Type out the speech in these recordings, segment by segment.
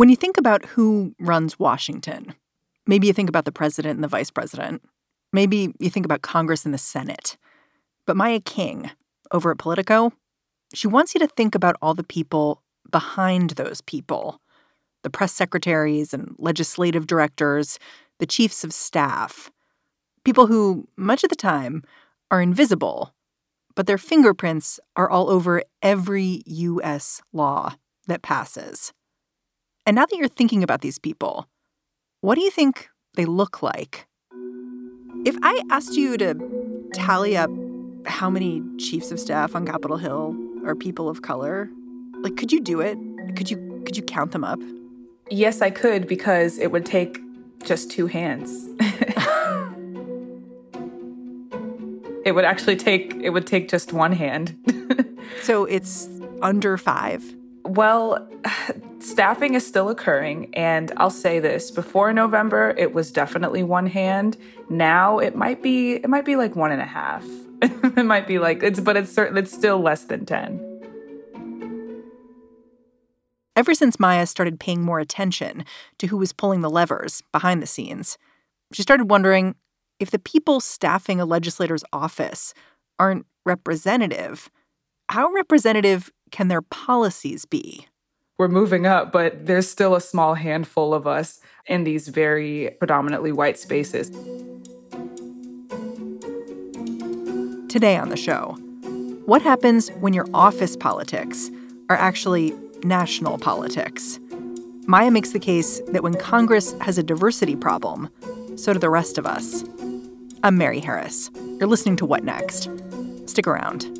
When you think about who runs Washington, maybe you think about the president and the vice president. Maybe you think about Congress and the Senate. But Maya King, over at Politico, she wants you to think about all the people behind those people the press secretaries and legislative directors, the chiefs of staff, people who, much of the time, are invisible, but their fingerprints are all over every U.S. law that passes. And now that you're thinking about these people, what do you think they look like? If I asked you to tally up how many chiefs of staff on Capitol Hill are people of color, like could you do it? Could you could you count them up? Yes, I could because it would take just two hands. it would actually take it would take just one hand. so it's under 5. Well, staffing is still occurring. And I'll say this before November, it was definitely one hand. Now it might be, it might be like one and a half. it might be like, it's, but it's certain, it's still less than 10. Ever since Maya started paying more attention to who was pulling the levers behind the scenes, she started wondering if the people staffing a legislator's office aren't representative, how representative can their policies be? We're moving up, but there's still a small handful of us in these very predominantly white spaces. Today on the show, what happens when your office politics are actually national politics? Maya makes the case that when Congress has a diversity problem, so do the rest of us. I'm Mary Harris. You're listening to What Next? Stick around.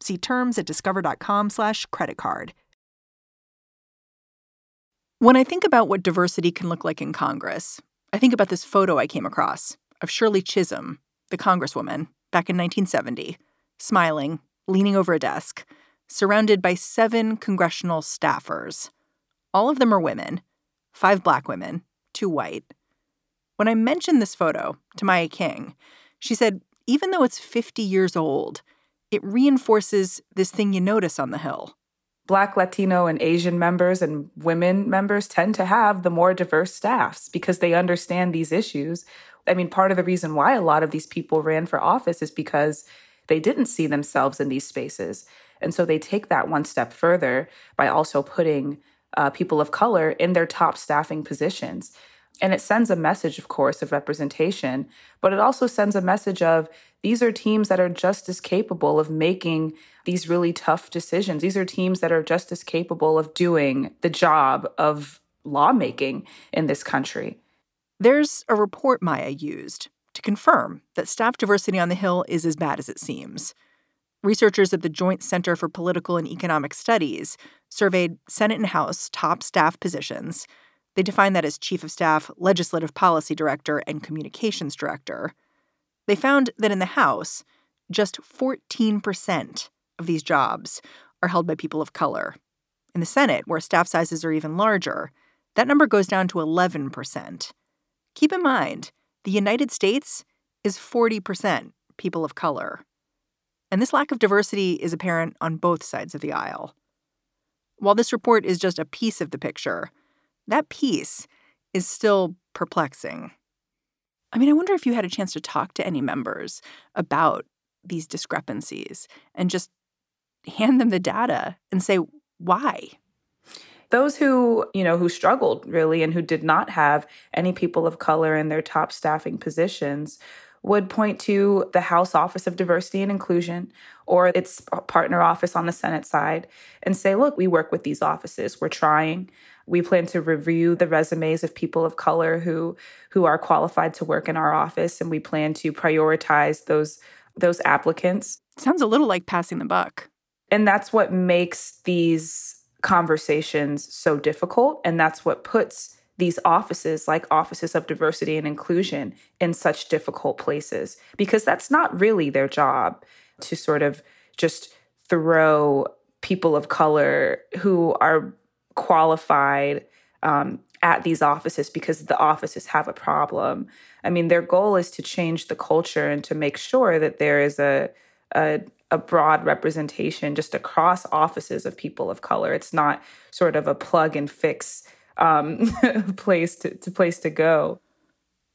See terms at discover.com slash credit card. When I think about what diversity can look like in Congress, I think about this photo I came across of Shirley Chisholm, the Congresswoman, back in 1970, smiling, leaning over a desk, surrounded by seven congressional staffers. All of them are women, five black women, two white. When I mentioned this photo to Maya King, she said, even though it's 50 years old, it reinforces this thing you notice on the Hill. Black, Latino, and Asian members and women members tend to have the more diverse staffs because they understand these issues. I mean, part of the reason why a lot of these people ran for office is because they didn't see themselves in these spaces. And so they take that one step further by also putting uh, people of color in their top staffing positions. And it sends a message, of course, of representation, but it also sends a message of these are teams that are just as capable of making these really tough decisions. These are teams that are just as capable of doing the job of lawmaking in this country. There's a report Maya used to confirm that staff diversity on the Hill is as bad as it seems. Researchers at the Joint Center for Political and Economic Studies surveyed Senate and House top staff positions. They define that as chief of staff, legislative policy director, and communications director. They found that in the House, just 14% of these jobs are held by people of color. In the Senate, where staff sizes are even larger, that number goes down to 11%. Keep in mind, the United States is 40% people of color. And this lack of diversity is apparent on both sides of the aisle. While this report is just a piece of the picture, that piece is still perplexing. I mean, I wonder if you had a chance to talk to any members about these discrepancies and just hand them the data and say, why? Those who, you know, who struggled really and who did not have any people of color in their top staffing positions would point to the House Office of Diversity and Inclusion or its partner office on the Senate side and say, look, we work with these offices. We're trying. We plan to review the resumes of people of color who who are qualified to work in our office and we plan to prioritize those those applicants. Sounds a little like passing the buck. And that's what makes these conversations so difficult. And that's what puts these offices, like offices of diversity and inclusion, in such difficult places because that's not really their job to sort of just throw people of color who are qualified um, at these offices because the offices have a problem. I mean, their goal is to change the culture and to make sure that there is a, a a broad representation just across offices of people of color. It's not sort of a plug and fix um, place to, to place to go.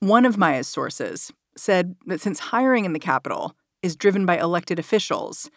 One of Maya's sources said that since hiring in the capital is driven by elected officials,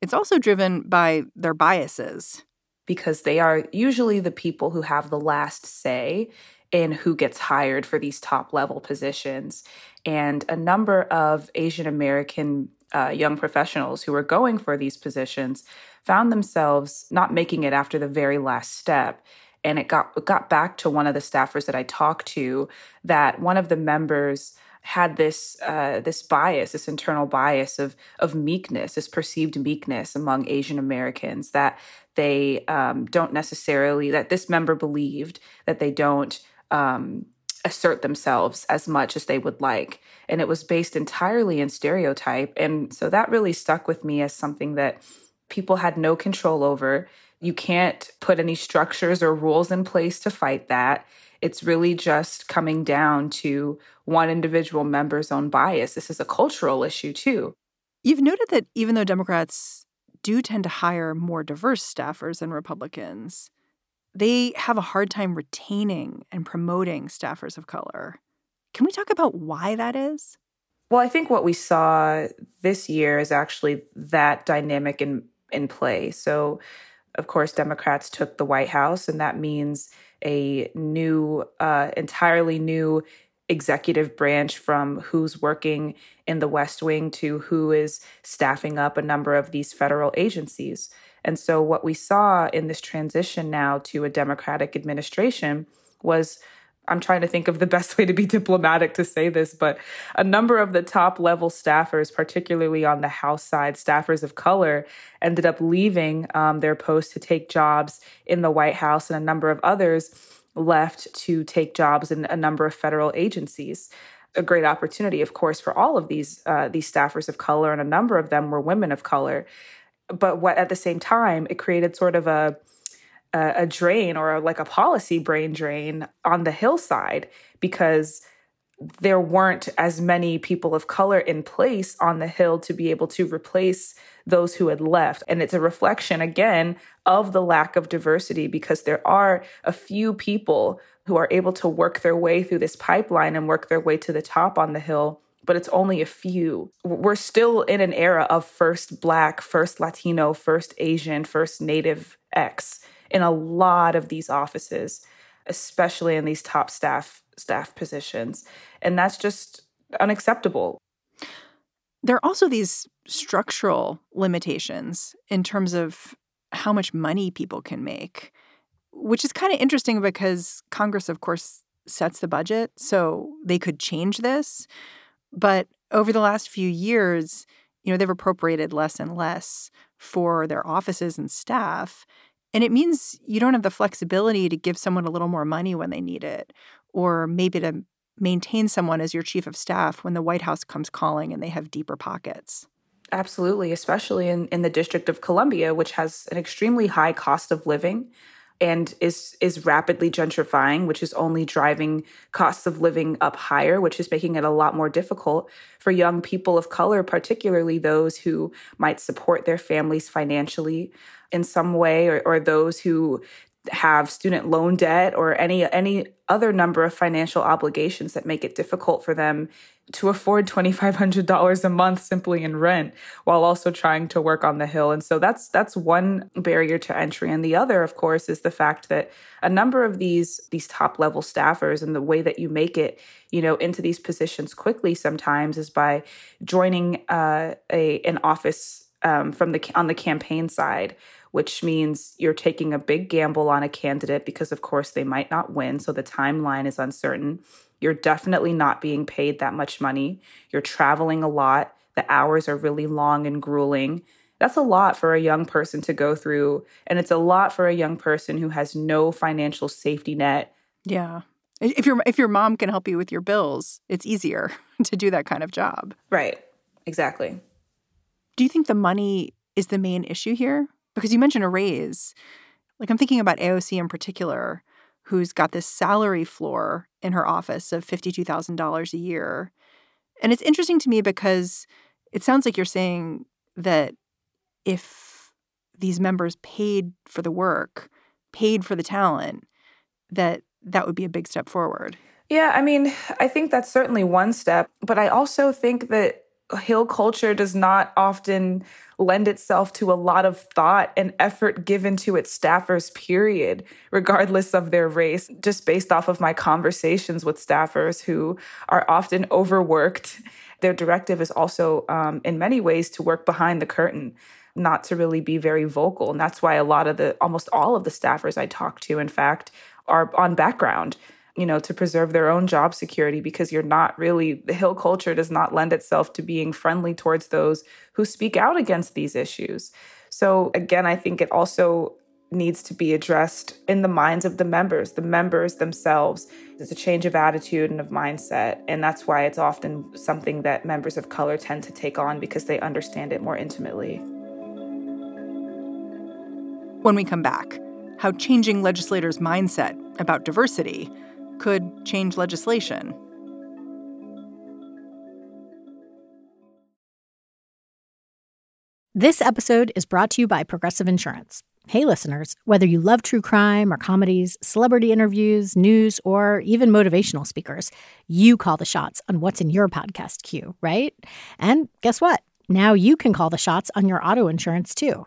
it's also driven by their biases. Because they are usually the people who have the last say in who gets hired for these top level positions. And a number of Asian American uh, young professionals who were going for these positions found themselves not making it after the very last step and it got it got back to one of the staffers that I talked to that one of the members had this uh, this bias, this internal bias of of meekness, this perceived meekness among Asian Americans that they um, don't necessarily that this member believed that they don't um, assert themselves as much as they would like, and it was based entirely in stereotype, and so that really stuck with me as something that people had no control over you can't put any structures or rules in place to fight that. It's really just coming down to one individual member's own bias. This is a cultural issue, too. You've noted that even though Democrats do tend to hire more diverse staffers than Republicans, they have a hard time retaining and promoting staffers of color. Can we talk about why that is? Well, I think what we saw this year is actually that dynamic in in play. So of course, Democrats took the White House, and that means a new, uh, entirely new executive branch from who's working in the West Wing to who is staffing up a number of these federal agencies. And so, what we saw in this transition now to a Democratic administration was I'm trying to think of the best way to be diplomatic to say this, but a number of the top level staffers, particularly on the House side, staffers of color, ended up leaving um, their posts to take jobs in the White House, and a number of others left to take jobs in a number of federal agencies. A great opportunity, of course, for all of these uh, these staffers of color, and a number of them were women of color. But what at the same time, it created sort of a a, a drain or a, like a policy brain drain on the hillside because there weren't as many people of color in place on the hill to be able to replace those who had left. And it's a reflection, again, of the lack of diversity because there are a few people who are able to work their way through this pipeline and work their way to the top on the hill. But it's only a few. We're still in an era of first Black, first Latino, first Asian, first Native X in a lot of these offices, especially in these top staff staff positions. And that's just unacceptable. There are also these structural limitations in terms of how much money people can make, which is kind of interesting because Congress, of course, sets the budget, so they could change this. But over the last few years, you know, they've appropriated less and less for their offices and staff. And it means you don't have the flexibility to give someone a little more money when they need it, or maybe to maintain someone as your chief of staff when the White House comes calling and they have deeper pockets. Absolutely, especially in, in the District of Columbia, which has an extremely high cost of living and is is rapidly gentrifying, which is only driving costs of living up higher, which is making it a lot more difficult for young people of color, particularly those who might support their families financially in some way or, or those who have student loan debt or any any other number of financial obligations that make it difficult for them to afford $2500 a month simply in rent while also trying to work on the hill. And so that's that's one barrier to entry. And the other of course is the fact that a number of these these top level staffers and the way that you make it you know into these positions quickly sometimes is by joining uh, a an office um, from the on the campaign side which means you're taking a big gamble on a candidate because, of course, they might not win. So the timeline is uncertain. You're definitely not being paid that much money. You're traveling a lot. The hours are really long and grueling. That's a lot for a young person to go through. And it's a lot for a young person who has no financial safety net. Yeah. If your if your mom can help you with your bills, it's easier to do that kind of job. Right. Exactly. Do you think the money is the main issue here? Because you mentioned a raise. Like I'm thinking about AOC in particular, who's got this salary floor in her office of $52,000 a year. And it's interesting to me because it sounds like you're saying that if these members paid for the work, paid for the talent, that that would be a big step forward. Yeah, I mean, I think that's certainly one step, but I also think that Hill culture does not often lend itself to a lot of thought and effort given to its staffers, period, regardless of their race, just based off of my conversations with staffers who are often overworked. Their directive is also, um, in many ways, to work behind the curtain not to really be very vocal. And that's why a lot of the, almost all of the staffers I talk to, in fact, are on background, you know, to preserve their own job security because you're not really, the Hill culture does not lend itself to being friendly towards those who speak out against these issues. So again, I think it also needs to be addressed in the minds of the members, the members themselves. It's a change of attitude and of mindset. And that's why it's often something that members of color tend to take on because they understand it more intimately. When we come back, how changing legislators' mindset about diversity could change legislation. This episode is brought to you by Progressive Insurance. Hey, listeners, whether you love true crime or comedies, celebrity interviews, news, or even motivational speakers, you call the shots on what's in your podcast queue, right? And guess what? Now you can call the shots on your auto insurance too.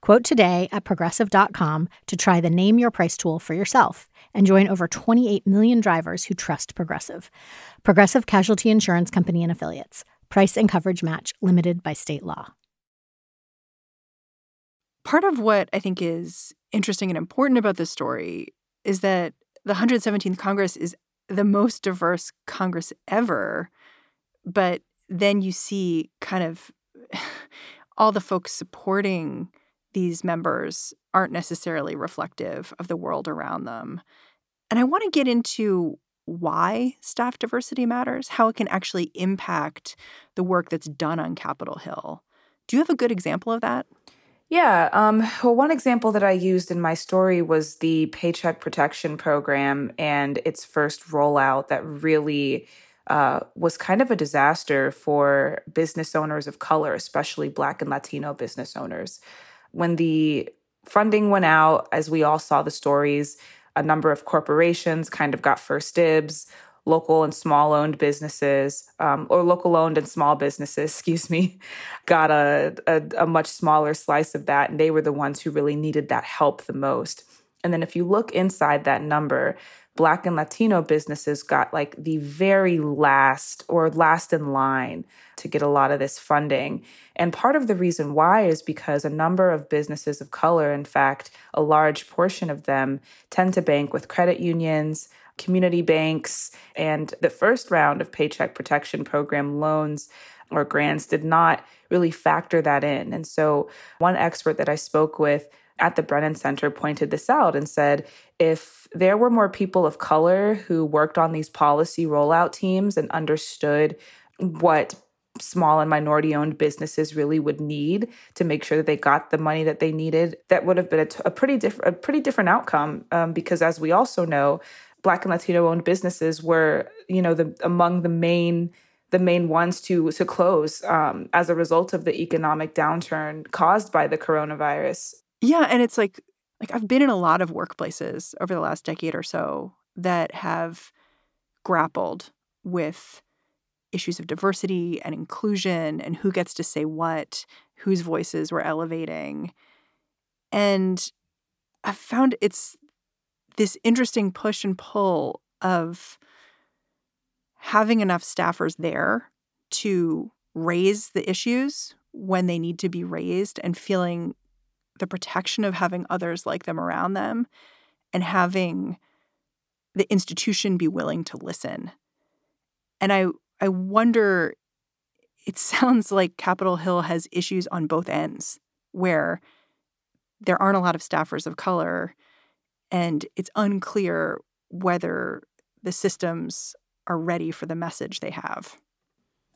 Quote today at progressive.com to try the Name Your Price tool for yourself and join over 28 million drivers who trust Progressive. Progressive Casualty Insurance Company and Affiliates. Price and coverage match limited by state law. Part of what I think is interesting and important about this story is that the 117th Congress is the most diverse Congress ever. But then you see kind of all the folks supporting these members aren't necessarily reflective of the world around them. And I want to get into why staff diversity matters, how it can actually impact the work that's done on Capitol Hill. Do you have a good example of that? Yeah. Um, well, one example that I used in my story was the Paycheck Protection Program and its first rollout that really uh, was kind of a disaster for business owners of color, especially Black and Latino business owners when the funding went out, as we all saw the stories, a number of corporations kind of got first dibs. Local and small owned businesses, um, or local owned and small businesses, excuse me, got a, a, a much smaller slice of that. And they were the ones who really needed that help the most. And then if you look inside that number, Black and Latino businesses got like the very last or last in line to get a lot of this funding. And part of the reason why is because a number of businesses of color, in fact, a large portion of them, tend to bank with credit unions, community banks, and the first round of Paycheck Protection Program loans or grants did not really factor that in. And so, one expert that I spoke with at the Brennan Center pointed this out and said if there were more people of color who worked on these policy rollout teams and understood what small and minority owned businesses really would need to make sure that they got the money that they needed that would have been a, t- a pretty different a pretty different outcome um, because as we also know black and latino owned businesses were you know the among the main the main ones to to close um, as a result of the economic downturn caused by the coronavirus yeah, and it's like like I've been in a lot of workplaces over the last decade or so that have grappled with issues of diversity and inclusion and who gets to say what, whose voices we're elevating. And I found it's this interesting push and pull of having enough staffers there to raise the issues when they need to be raised and feeling the protection of having others like them around them and having the institution be willing to listen. And I I wonder it sounds like Capitol Hill has issues on both ends where there aren't a lot of staffers of color and it's unclear whether the systems are ready for the message they have.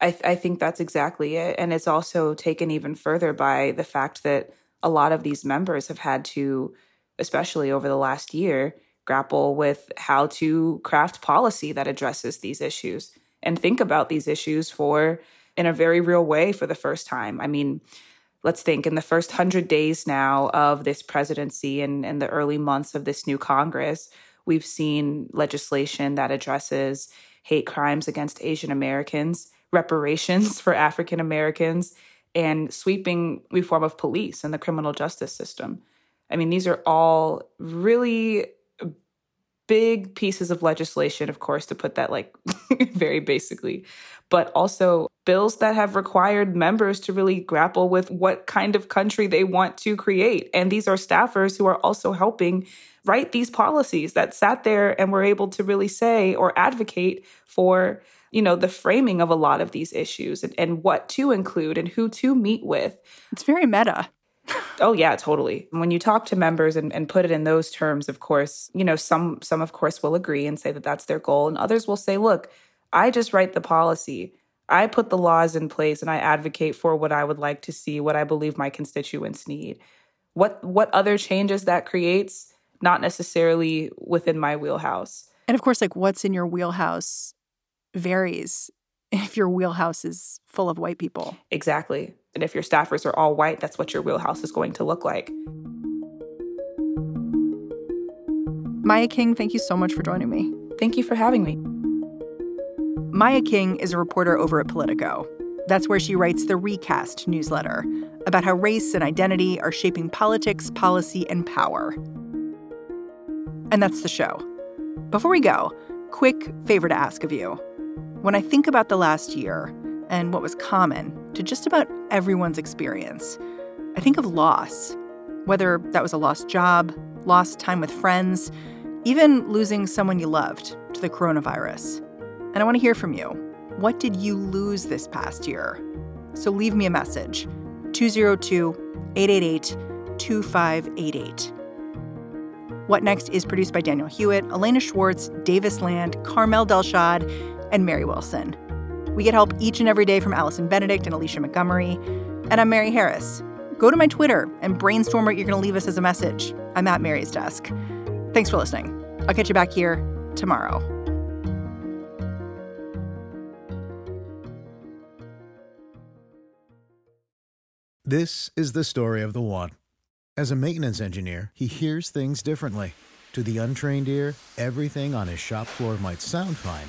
I, th- I think that's exactly it. And it's also taken even further by the fact that a lot of these members have had to, especially over the last year, grapple with how to craft policy that addresses these issues and think about these issues for in a very real way for the first time. I mean, let's think in the first hundred days now of this presidency and, and the early months of this new Congress, we've seen legislation that addresses hate crimes against Asian Americans, reparations for African Americans, and sweeping reform of police and the criminal justice system. I mean, these are all really big pieces of legislation, of course, to put that like very basically, but also bills that have required members to really grapple with what kind of country they want to create. And these are staffers who are also helping write these policies that sat there and were able to really say or advocate for you know the framing of a lot of these issues and, and what to include and who to meet with. It's very meta. Oh yeah totally. When you talk to members and, and put it in those terms of course you know some some of course will agree and say that that's their goal and others will say look i just write the policy. I put the laws in place and i advocate for what i would like to see what i believe my constituents need. What what other changes that creates? Not necessarily within my wheelhouse. And of course like what's in your wheelhouse varies if your wheelhouse is full of white people. Exactly. And if your staffers are all white, that's what your wheelhouse is going to look like. Maya King, thank you so much for joining me. Thank you for having me. Maya King is a reporter over at Politico. That's where she writes the Recast newsletter about how race and identity are shaping politics, policy, and power. And that's the show. Before we go, quick favor to ask of you. When I think about the last year and what was common to just about everyone's experience, I think of loss, whether that was a lost job, lost time with friends, even losing someone you loved to the coronavirus. And I want to hear from you. What did you lose this past year? So leave me a message 202 888 2588. What Next is produced by Daniel Hewitt, Elena Schwartz, Davis Land, Carmel Delshad, and Mary Wilson. We get help each and every day from Allison Benedict and Alicia Montgomery. And I'm Mary Harris. Go to my Twitter and brainstorm what you're going to leave us as a message. I'm at Mary's desk. Thanks for listening. I'll catch you back here tomorrow. This is the story of the one. As a maintenance engineer, he hears things differently. To the untrained ear, everything on his shop floor might sound fine